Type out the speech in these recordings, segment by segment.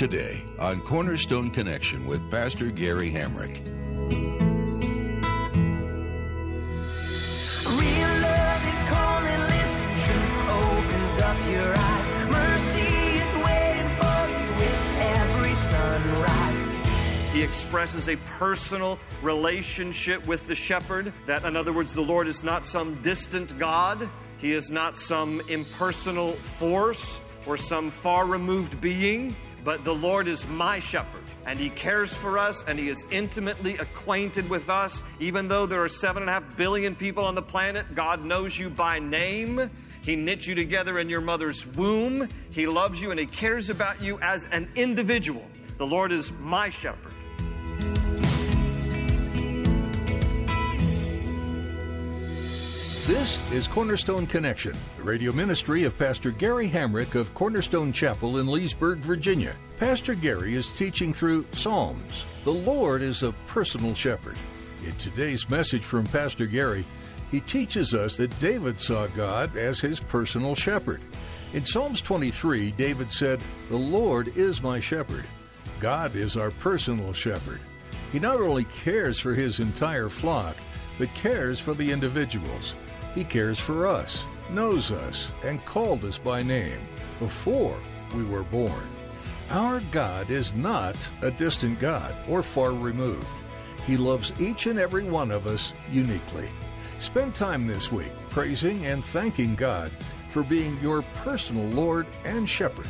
Today on Cornerstone Connection with Pastor Gary Hamrick. Real love is calling, listen, truth opens up your eyes. Mercy is waiting for you with every sunrise. He expresses a personal relationship with the shepherd. That, in other words, the Lord is not some distant God, He is not some impersonal force or some far removed being, but the Lord is my shepherd. And he cares for us and he is intimately acquainted with us. Even though there are seven and a half billion people on the planet, God knows you by name. He knit you together in your mother's womb. He loves you and he cares about you as an individual. The Lord is my shepherd. This is Cornerstone Connection, the radio ministry of Pastor Gary Hamrick of Cornerstone Chapel in Leesburg, Virginia. Pastor Gary is teaching through Psalms. The Lord is a personal shepherd. In today's message from Pastor Gary, he teaches us that David saw God as his personal shepherd. In Psalms 23, David said, The Lord is my shepherd. God is our personal shepherd. He not only cares for his entire flock, but cares for the individuals. He cares for us, knows us, and called us by name before we were born. Our God is not a distant God or far removed. He loves each and every one of us uniquely. Spend time this week praising and thanking God for being your personal Lord and Shepherd.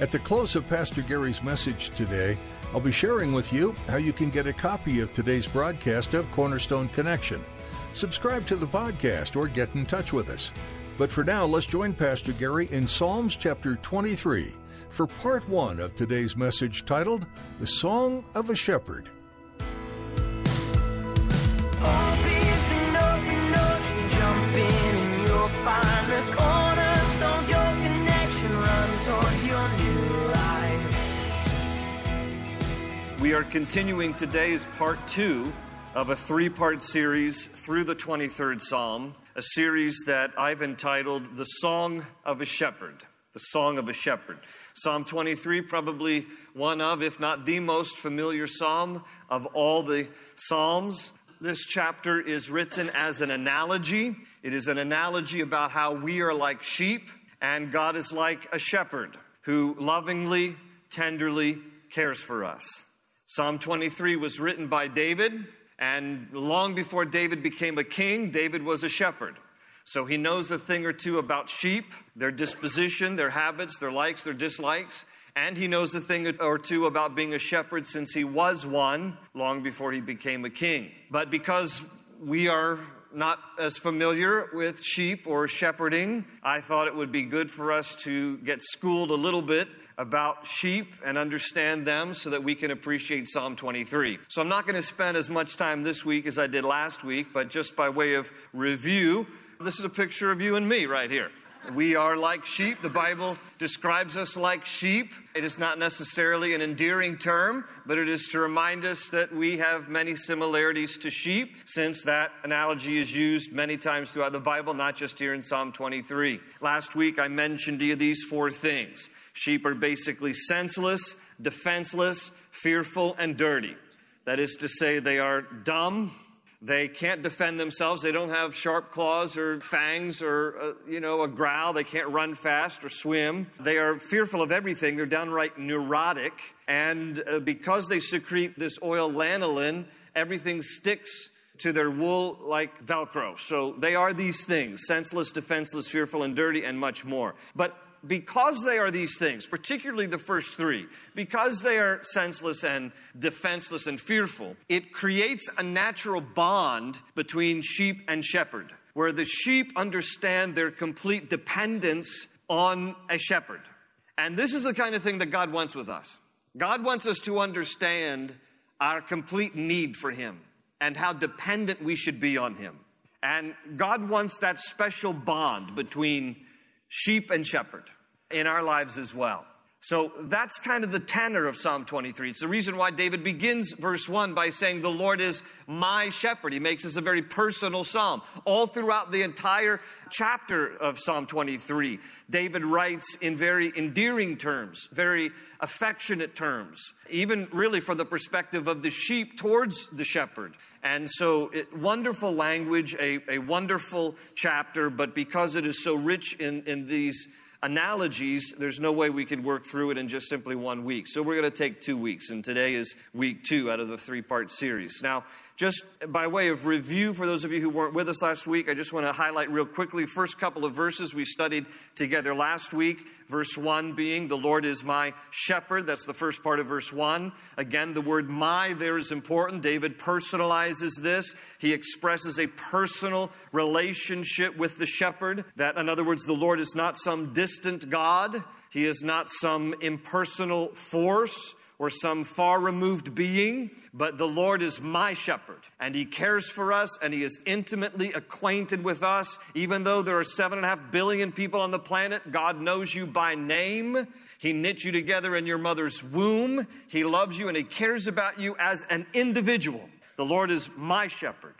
At the close of Pastor Gary's message today, I'll be sharing with you how you can get a copy of today's broadcast of Cornerstone Connection. Subscribe to the podcast or get in touch with us. But for now, let's join Pastor Gary in Psalms chapter 23 for part one of today's message titled The Song of a Shepherd. Open, open ocean, jump in and you'll find the cornerstones. Your connection run towards your new life. We are continuing today's part two of a three part series through the 23rd Psalm, a series that I've entitled The Song of a Shepherd. The Song of a Shepherd. Psalm 23, probably one of, if not the most familiar psalm of all the Psalms. This chapter is written as an analogy. It is an analogy about how we are like sheep and God is like a shepherd who lovingly, tenderly cares for us. Psalm 23 was written by David, and long before David became a king, David was a shepherd. So he knows a thing or two about sheep, their disposition, their habits, their likes, their dislikes, and he knows a thing or two about being a shepherd since he was one long before he became a king. But because we are not as familiar with sheep or shepherding, I thought it would be good for us to get schooled a little bit about sheep and understand them so that we can appreciate Psalm 23. So I'm not going to spend as much time this week as I did last week, but just by way of review, this is a picture of you and me right here. We are like sheep. The Bible describes us like sheep. It is not necessarily an endearing term, but it is to remind us that we have many similarities to sheep, since that analogy is used many times throughout the Bible, not just here in Psalm 23. Last week I mentioned to you these four things. Sheep are basically senseless, defenseless, fearful, and dirty. That is to say, they are dumb, they can't defend themselves. They don't have sharp claws or fangs or, uh, you know, a growl. They can't run fast or swim. They are fearful of everything. They're downright neurotic. And uh, because they secrete this oil lanolin, everything sticks to their wool like Velcro. So they are these things senseless, defenseless, fearful, and dirty, and much more. But because they are these things, particularly the first three, because they are senseless and defenseless and fearful, it creates a natural bond between sheep and shepherd, where the sheep understand their complete dependence on a shepherd. And this is the kind of thing that God wants with us. God wants us to understand our complete need for Him and how dependent we should be on Him. And God wants that special bond between sheep and shepherd in our lives as well. So that's kind of the tenor of Psalm 23. It's the reason why David begins verse 1 by saying, The Lord is my shepherd. He makes this a very personal psalm. All throughout the entire chapter of Psalm 23, David writes in very endearing terms, very affectionate terms, even really from the perspective of the sheep towards the shepherd. And so, it, wonderful language, a, a wonderful chapter, but because it is so rich in, in these analogies, there's no way we could work through it in just simply one week. So we're going to take two weeks, and today is week two out of the three part series. Now, just by way of review, for those of you who weren't with us last week, I just want to highlight real quickly first couple of verses we studied together last week. Verse 1 being, The Lord is my shepherd. That's the first part of verse 1. Again, the word my there is important. David personalizes this. He expresses a personal relationship with the shepherd. That, in other words, the Lord is not some distant God. He is not some impersonal force or some far removed being, but the Lord is my shepherd, and He cares for us, and He is intimately acquainted with us. Even though there are seven and a half billion people on the planet, God knows you by name. He knit you together in your mother's womb. He loves you, and He cares about you as an individual. The Lord is my shepherd.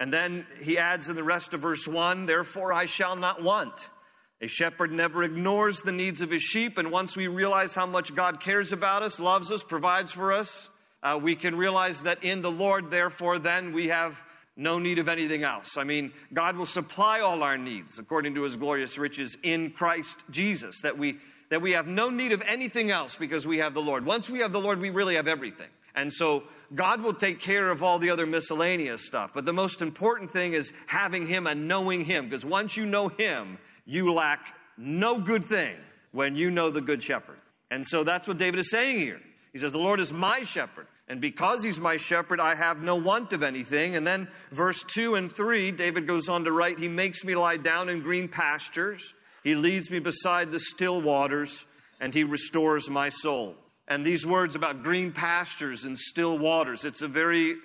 And then he adds in the rest of verse 1 Therefore I shall not want. A shepherd never ignores the needs of his sheep, and once we realize how much God cares about us, loves us, provides for us, uh, we can realize that in the Lord, therefore, then we have no need of anything else. I mean, God will supply all our needs according to his glorious riches in Christ Jesus, that we, that we have no need of anything else because we have the Lord. Once we have the Lord, we really have everything. And so God will take care of all the other miscellaneous stuff. But the most important thing is having him and knowing him, because once you know him, you lack no good thing when you know the good shepherd. And so that's what David is saying here. He says, The Lord is my shepherd. And because he's my shepherd, I have no want of anything. And then verse 2 and 3, David goes on to write, He makes me lie down in green pastures. He leads me beside the still waters, and he restores my soul. And these words about green pastures and still waters, it's a very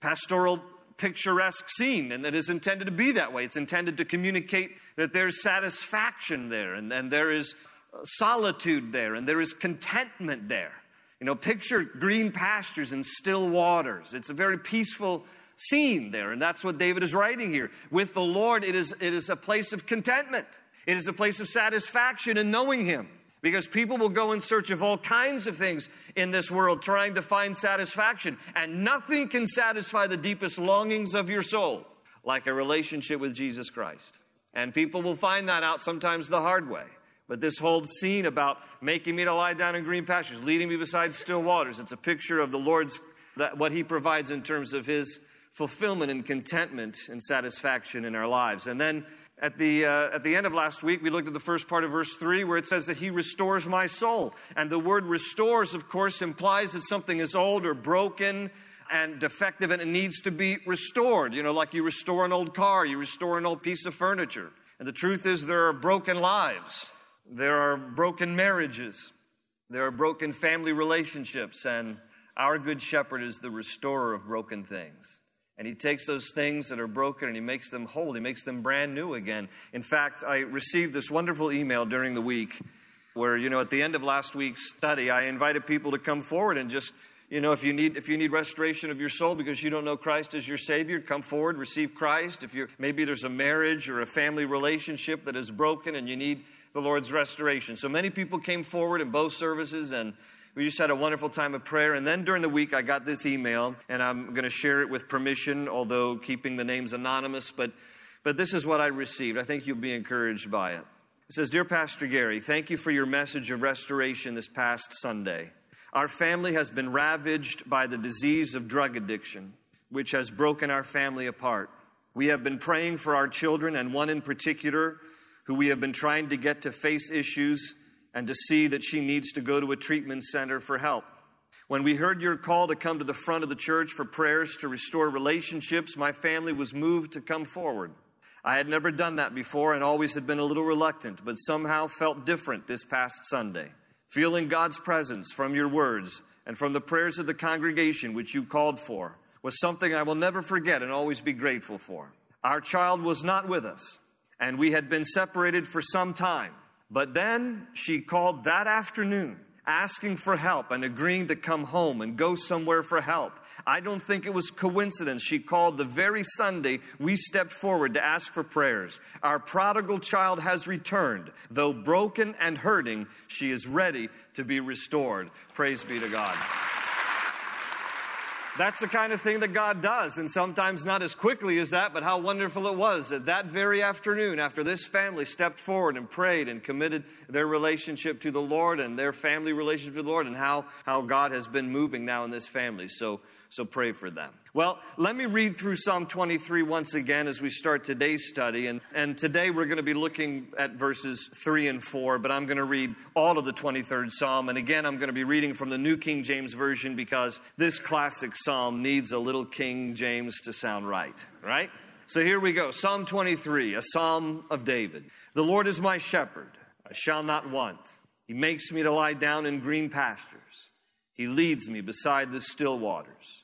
pastoral picturesque scene, and it is intended to be that way. It's intended to communicate that there's satisfaction there, and, and there is uh, solitude there, and there is contentment there. You know, picture green pastures and still waters. It's a very peaceful scene there, and that's what David is writing here. With the Lord, it is, it is a place of contentment, it is a place of satisfaction in knowing Him. Because people will go in search of all kinds of things in this world trying to find satisfaction. And nothing can satisfy the deepest longings of your soul like a relationship with Jesus Christ. And people will find that out sometimes the hard way. But this whole scene about making me to lie down in green pastures, leading me beside still waters, it's a picture of the Lord's, that what He provides in terms of His fulfillment and contentment and satisfaction in our lives. And then at the, uh, at the end of last week, we looked at the first part of verse 3 where it says that He restores my soul. And the word restores, of course, implies that something is old or broken and defective and it needs to be restored. You know, like you restore an old car, you restore an old piece of furniture. And the truth is, there are broken lives, there are broken marriages, there are broken family relationships, and our good shepherd is the restorer of broken things. And he takes those things that are broken and he makes them whole. He makes them brand new again. In fact, I received this wonderful email during the week where, you know, at the end of last week's study, I invited people to come forward and just, you know, if you need, if you need restoration of your soul because you don't know Christ as your Savior, come forward, receive Christ. If you're, maybe there's a marriage or a family relationship that is broken and you need the Lord's restoration. So many people came forward in both services and we just had a wonderful time of prayer. And then during the week, I got this email, and I'm going to share it with permission, although keeping the names anonymous. But, but this is what I received. I think you'll be encouraged by it. It says Dear Pastor Gary, thank you for your message of restoration this past Sunday. Our family has been ravaged by the disease of drug addiction, which has broken our family apart. We have been praying for our children, and one in particular who we have been trying to get to face issues and to see that she needs to go to a treatment center for help. When we heard your call to come to the front of the church for prayers to restore relationships, my family was moved to come forward. I had never done that before and always had been a little reluctant, but somehow felt different this past Sunday. feeling God's presence from your words and from the prayers of the congregation which you called for was something I will never forget and always be grateful for. Our child was not with us, and we had been separated for some time. But then she called that afternoon asking for help and agreeing to come home and go somewhere for help. I don't think it was coincidence. She called the very Sunday we stepped forward to ask for prayers. Our prodigal child has returned. Though broken and hurting, she is ready to be restored. Praise be to God. That's the kind of thing that God does, and sometimes not as quickly as that, but how wonderful it was that that very afternoon, after this family stepped forward and prayed and committed their relationship to the Lord and their family relationship to the Lord, and how, how God has been moving now in this family. So, so pray for them. Well, let me read through Psalm 23 once again as we start today's study. And, and today we're going to be looking at verses 3 and 4, but I'm going to read all of the 23rd Psalm. And again, I'm going to be reading from the New King James Version because this classic psalm needs a little King James to sound right, right? So here we go Psalm 23, a psalm of David. The Lord is my shepherd, I shall not want. He makes me to lie down in green pastures, He leads me beside the still waters.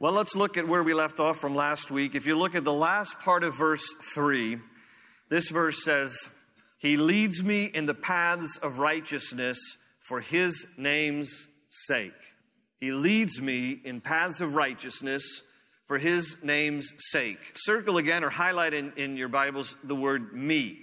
Well, let's look at where we left off from last week. If you look at the last part of verse 3, this verse says, He leads me in the paths of righteousness for His name's sake. He leads me in paths of righteousness for His name's sake. Circle again or highlight in, in your Bibles the word me.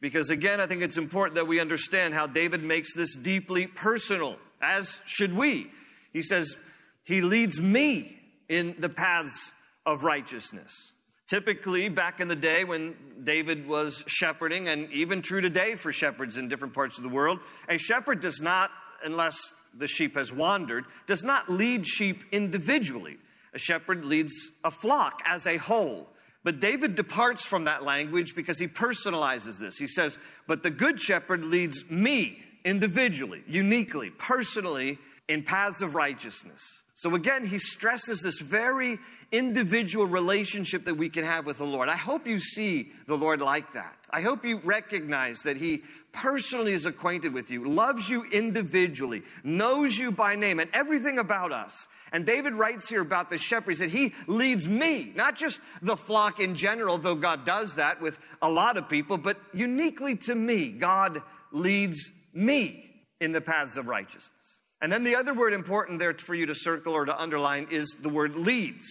Because again, I think it's important that we understand how David makes this deeply personal, as should we. He says, He leads me in the paths of righteousness. Typically, back in the day when David was shepherding, and even true today for shepherds in different parts of the world, a shepherd does not, unless the sheep has wandered, does not lead sheep individually. A shepherd leads a flock as a whole. But David departs from that language because he personalizes this. He says, But the good shepherd leads me individually, uniquely, personally, in paths of righteousness. So again, he stresses this very individual relationship that we can have with the Lord. I hope you see the Lord like that. I hope you recognize that he personally is acquainted with you, loves you individually, knows you by name and everything about us. And David writes here about the shepherd. He said, He leads me, not just the flock in general, though God does that with a lot of people, but uniquely to me, God leads me in the paths of righteousness. And then the other word important there for you to circle or to underline is the word leads.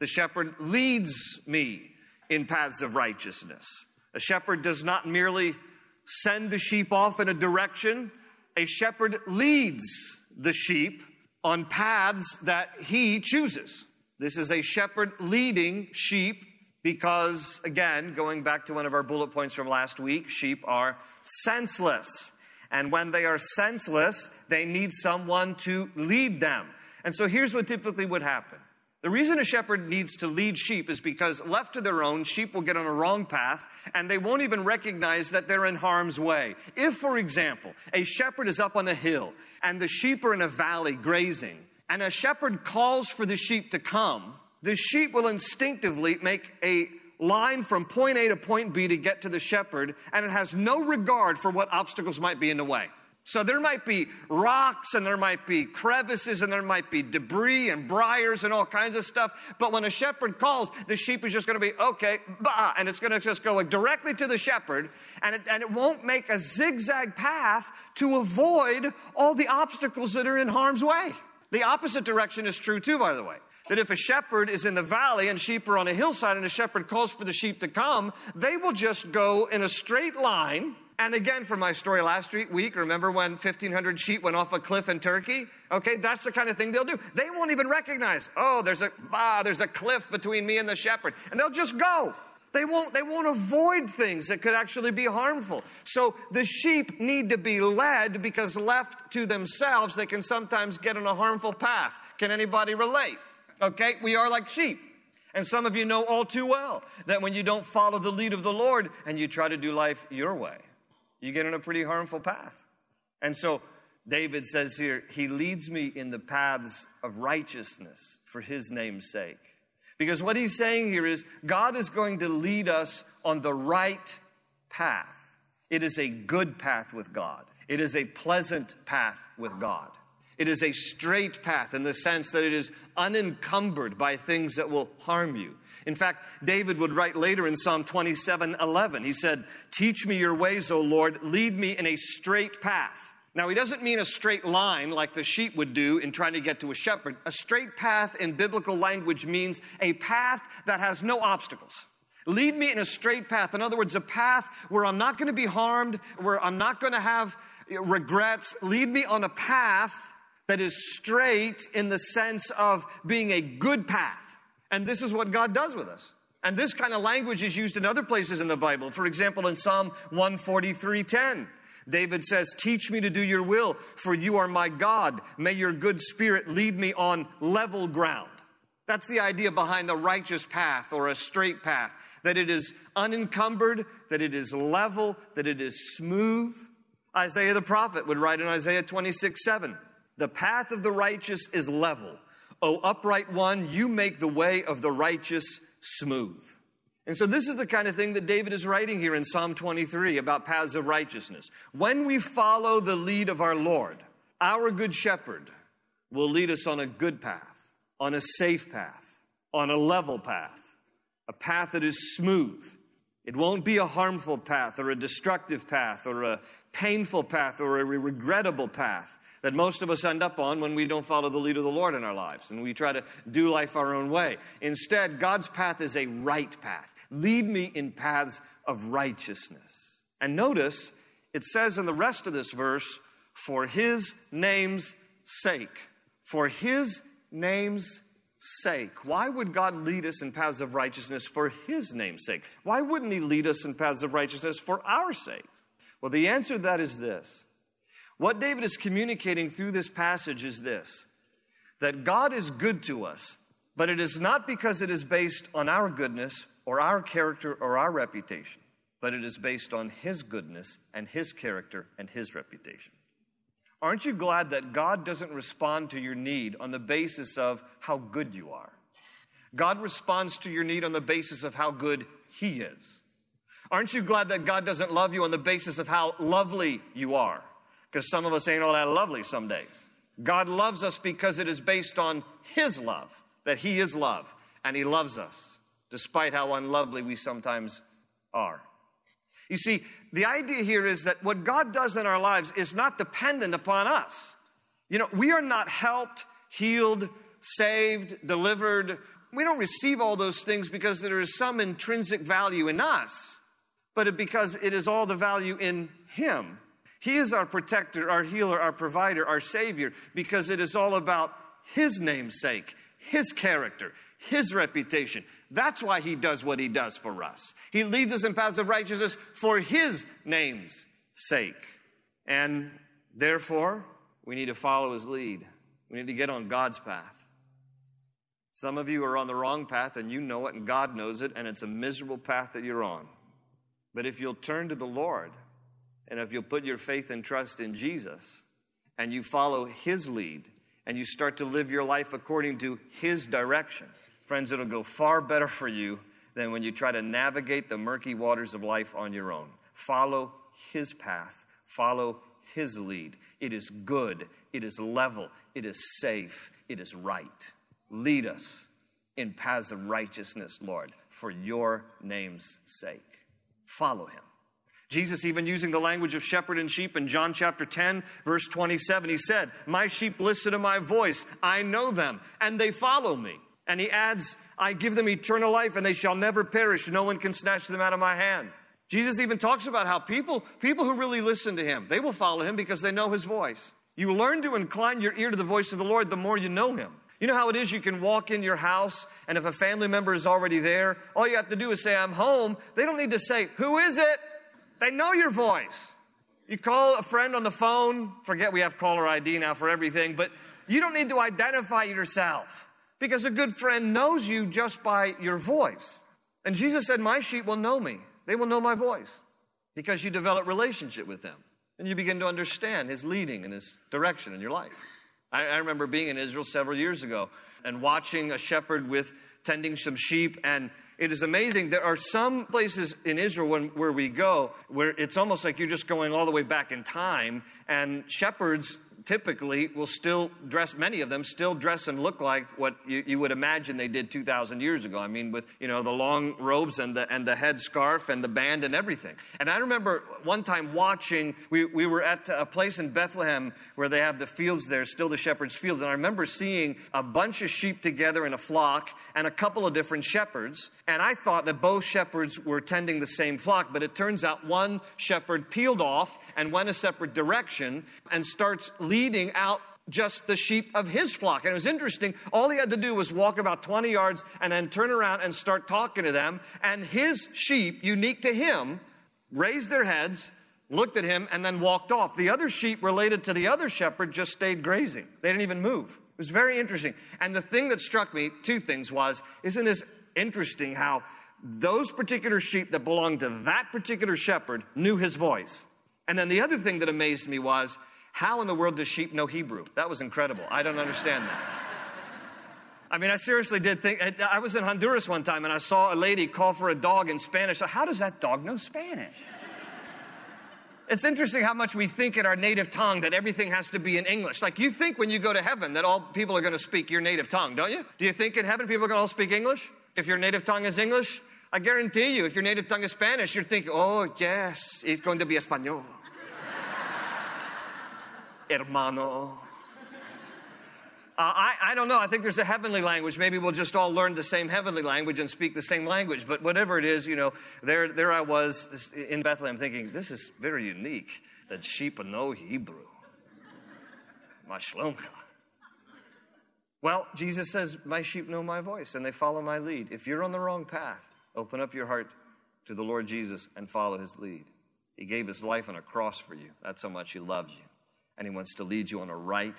The shepherd leads me in paths of righteousness. A shepherd does not merely send the sheep off in a direction, a shepherd leads the sheep on paths that he chooses. This is a shepherd leading sheep because, again, going back to one of our bullet points from last week, sheep are senseless. And when they are senseless, they need someone to lead them. And so here's what typically would happen. The reason a shepherd needs to lead sheep is because left to their own, sheep will get on a wrong path and they won't even recognize that they're in harm's way. If, for example, a shepherd is up on a hill and the sheep are in a valley grazing and a shepherd calls for the sheep to come, the sheep will instinctively make a line from point A to point B to get to the shepherd, and it has no regard for what obstacles might be in the way. So there might be rocks and there might be crevices and there might be debris and briars and all kinds of stuff. But when a shepherd calls, the sheep is just going to be, okay, bah, and it's going to just go directly to the shepherd and it, and it won't make a zigzag path to avoid all the obstacles that are in harm's way. The opposite direction is true too, by the way that if a shepherd is in the valley and sheep are on a hillside and a shepherd calls for the sheep to come, they will just go in a straight line. And again, from my story last week, remember when 1,500 sheep went off a cliff in Turkey? Okay, that's the kind of thing they'll do. They won't even recognize, oh, there's a, ah, there's a cliff between me and the shepherd. And they'll just go. They won't, they won't avoid things that could actually be harmful. So the sheep need to be led because left to themselves, they can sometimes get on a harmful path. Can anybody relate? Okay, we are like sheep. And some of you know all too well that when you don't follow the lead of the Lord and you try to do life your way, you get on a pretty harmful path. And so David says here, He leads me in the paths of righteousness for His name's sake. Because what he's saying here is God is going to lead us on the right path. It is a good path with God, it is a pleasant path with God. It is a straight path in the sense that it is unencumbered by things that will harm you. In fact, David would write later in Psalm 27 11, he said, Teach me your ways, O Lord, lead me in a straight path. Now, he doesn't mean a straight line like the sheep would do in trying to get to a shepherd. A straight path in biblical language means a path that has no obstacles. Lead me in a straight path. In other words, a path where I'm not going to be harmed, where I'm not going to have regrets. Lead me on a path that is straight in the sense of being a good path. And this is what God does with us. And this kind of language is used in other places in the Bible. For example, in Psalm 143:10. David says, Teach me to do your will, for you are my God. May your good spirit lead me on level ground. That's the idea behind the righteous path or a straight path that it is unencumbered, that it is level, that it is smooth. Isaiah the prophet would write in Isaiah 26 7 The path of the righteous is level. O upright one, you make the way of the righteous smooth. And so, this is the kind of thing that David is writing here in Psalm 23 about paths of righteousness. When we follow the lead of our Lord, our good shepherd will lead us on a good path, on a safe path, on a level path, a path that is smooth. It won't be a harmful path or a destructive path or a painful path or a regrettable path that most of us end up on when we don't follow the lead of the Lord in our lives and we try to do life our own way. Instead, God's path is a right path. Lead me in paths of righteousness. And notice it says in the rest of this verse, for his name's sake. For his name's sake. Why would God lead us in paths of righteousness for his name's sake? Why wouldn't he lead us in paths of righteousness for our sake? Well, the answer to that is this. What David is communicating through this passage is this that God is good to us, but it is not because it is based on our goodness or our character or our reputation, but it is based on His goodness and His character and His reputation. Aren't you glad that God doesn't respond to your need on the basis of how good you are? God responds to your need on the basis of how good He is. Aren't you glad that God doesn't love you on the basis of how lovely you are? Because some of us ain't all that lovely some days. God loves us because it is based on His love, that He is love, and He loves us despite how unlovely we sometimes are. You see, the idea here is that what God does in our lives is not dependent upon us. You know, we are not helped, healed, saved, delivered. We don't receive all those things because there is some intrinsic value in us, but because it is all the value in Him. He is our protector, our healer, our provider, our Savior, because it is all about His namesake, His character, His reputation, that's why he does what he does for us. He leads us in paths of righteousness for his name's sake. And therefore, we need to follow his lead. We need to get on God's path. Some of you are on the wrong path and you know it and God knows it, and it's a miserable path that you're on. But if you'll turn to the Lord and if you'll put your faith and trust in Jesus and you follow his lead and you start to live your life according to his direction, Friends, it'll go far better for you than when you try to navigate the murky waters of life on your own. Follow His path, follow His lead. It is good, it is level, it is safe, it is right. Lead us in paths of righteousness, Lord, for your name's sake. Follow Him. Jesus, even using the language of shepherd and sheep in John chapter 10, verse 27, he said, My sheep listen to my voice. I know them, and they follow me. And he adds, I give them eternal life and they shall never perish. No one can snatch them out of my hand. Jesus even talks about how people, people who really listen to him, they will follow him because they know his voice. You learn to incline your ear to the voice of the Lord the more you know him. You know how it is? You can walk in your house, and if a family member is already there, all you have to do is say, I'm home. They don't need to say, Who is it? They know your voice. You call a friend on the phone, forget we have caller ID now for everything, but you don't need to identify yourself because a good friend knows you just by your voice. And Jesus said, My sheep will know me. They will know my voice because you develop relationship with them and you begin to understand his leading and his direction in your life. I, I remember being in Israel several years ago and watching a shepherd with tending some sheep and it is amazing. There are some places in Israel when, where we go where it's almost like you're just going all the way back in time, and shepherds typically will still dress, many of them still dress and look like what you, you, would imagine they did 2,000 years ago. I mean, with, you know, the long robes and the, and the head scarf and the band and everything. And I remember one time watching, we, we were at a place in Bethlehem where they have the fields there, still the shepherd's fields. And I remember seeing a bunch of sheep together in a flock and a couple of different shepherds. And I thought that both shepherds were tending the same flock, but it turns out one shepherd peeled off and went a separate direction and starts leading out just the sheep of his flock. And it was interesting. All he had to do was walk about 20 yards and then turn around and start talking to them. And his sheep, unique to him, raised their heads, looked at him, and then walked off. The other sheep related to the other shepherd just stayed grazing. They didn't even move. It was very interesting. And the thing that struck me, two things was, isn't this interesting how those particular sheep that belonged to that particular shepherd knew his voice? And then the other thing that amazed me was how in the world does sheep know Hebrew? That was incredible. I don't understand that. I mean, I seriously did think. I was in Honduras one time and I saw a lady call for a dog in Spanish. So, how does that dog know Spanish? It's interesting how much we think in our native tongue that everything has to be in English. Like you think when you go to heaven that all people are going to speak your native tongue, don't you? Do you think in heaven people are going to all speak English? If your native tongue is English? I guarantee you, if your native tongue is Spanish, you're thinking, oh, yes, it's going to be Espanol hermano. Uh, I, I don't know. I think there's a heavenly language. Maybe we'll just all learn the same heavenly language and speak the same language. But whatever it is, you know, there, there I was in Bethlehem thinking, this is very unique that sheep know Hebrew. Mashlomcha. Well, Jesus says, My sheep know my voice and they follow my lead. If you're on the wrong path, open up your heart to the Lord Jesus and follow his lead. He gave his life on a cross for you. That's how much he loves you and He wants to lead you on a right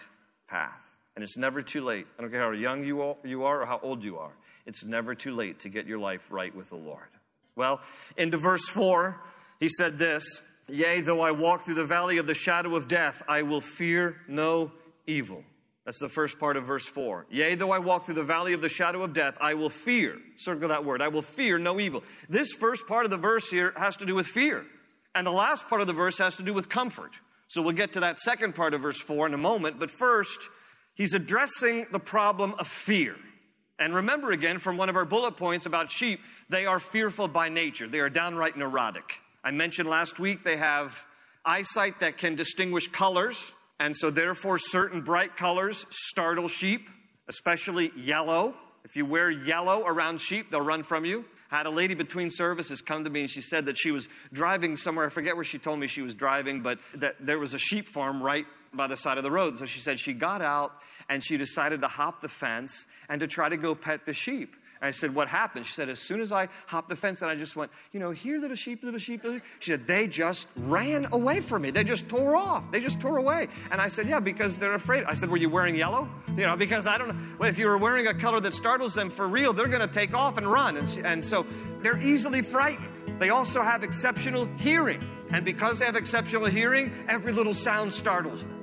path. And it's never too late. I don't care how young you are or how old you are. It's never too late to get your life right with the Lord. Well, into verse 4, he said this Yea, though I walk through the valley of the shadow of death, I will fear no evil. That's the first part of verse 4. Yea, though I walk through the valley of the shadow of death, I will fear. Circle that word. I will fear no evil. This first part of the verse here has to do with fear. And the last part of the verse has to do with comfort. So we'll get to that second part of verse 4 in a moment. But first, he's addressing the problem of fear. And remember again from one of our bullet points about sheep, they are fearful by nature. They are downright neurotic. I mentioned last week they have eyesight that can distinguish colors. And so, therefore, certain bright colors startle sheep, especially yellow. If you wear yellow around sheep, they'll run from you had a lady between services come to me and she said that she was driving somewhere. I forget where she told me she was driving, but that there was a sheep farm right by the side of the road. So she said she got out and she decided to hop the fence and to try to go pet the sheep. And I said, What happened? She said, As soon as I hopped the fence and I just went, You know, here, little sheep, little sheep, little She said, They just ran away from me. They just tore off. They just tore away. And I said, Yeah, because they're afraid. I said, Were you wearing yellow? You know, because I don't know. Well, if you were wearing a color that startles them for real, they're going to take off and run. And, she, and so they're easily frightened. They also have exceptional hearing. And because they have exceptional hearing, every little sound startles them.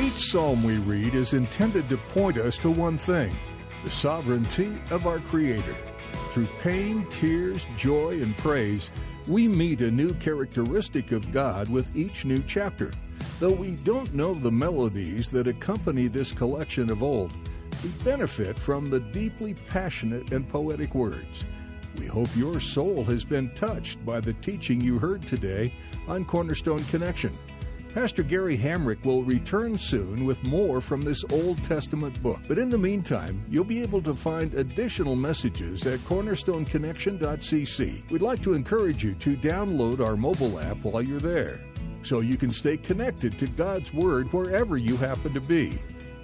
Each psalm we read is intended to point us to one thing the sovereignty of our Creator. Through pain, tears, joy, and praise, we meet a new characteristic of God with each new chapter. Though we don't know the melodies that accompany this collection of old, we benefit from the deeply passionate and poetic words. We hope your soul has been touched by the teaching you heard today on Cornerstone Connection. Pastor Gary Hamrick will return soon with more from this Old Testament book. But in the meantime, you'll be able to find additional messages at cornerstoneconnection.cc. We'd like to encourage you to download our mobile app while you're there so you can stay connected to God's Word wherever you happen to be.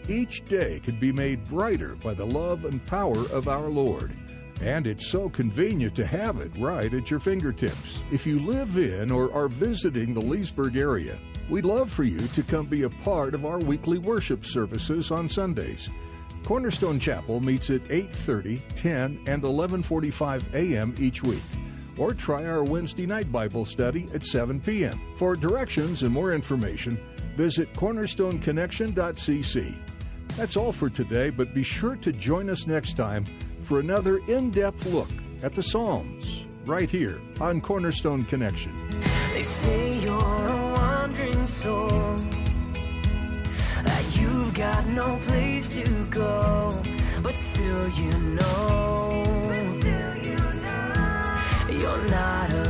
Each day can be made brighter by the love and power of our Lord. And it's so convenient to have it right at your fingertips. If you live in or are visiting the Leesburg area, we'd love for you to come be a part of our weekly worship services on Sundays. Cornerstone Chapel meets at 8:30, 10, and 11:45 a.m. each week. Or try our Wednesday night Bible study at 7 p.m. For directions and more information, visit cornerstoneconnection.cc. That's all for today, but be sure to join us next time for another in depth look at the Psalms, right here on Cornerstone Connection. Soul, that you've got no place to go, but still you know, you're not alone.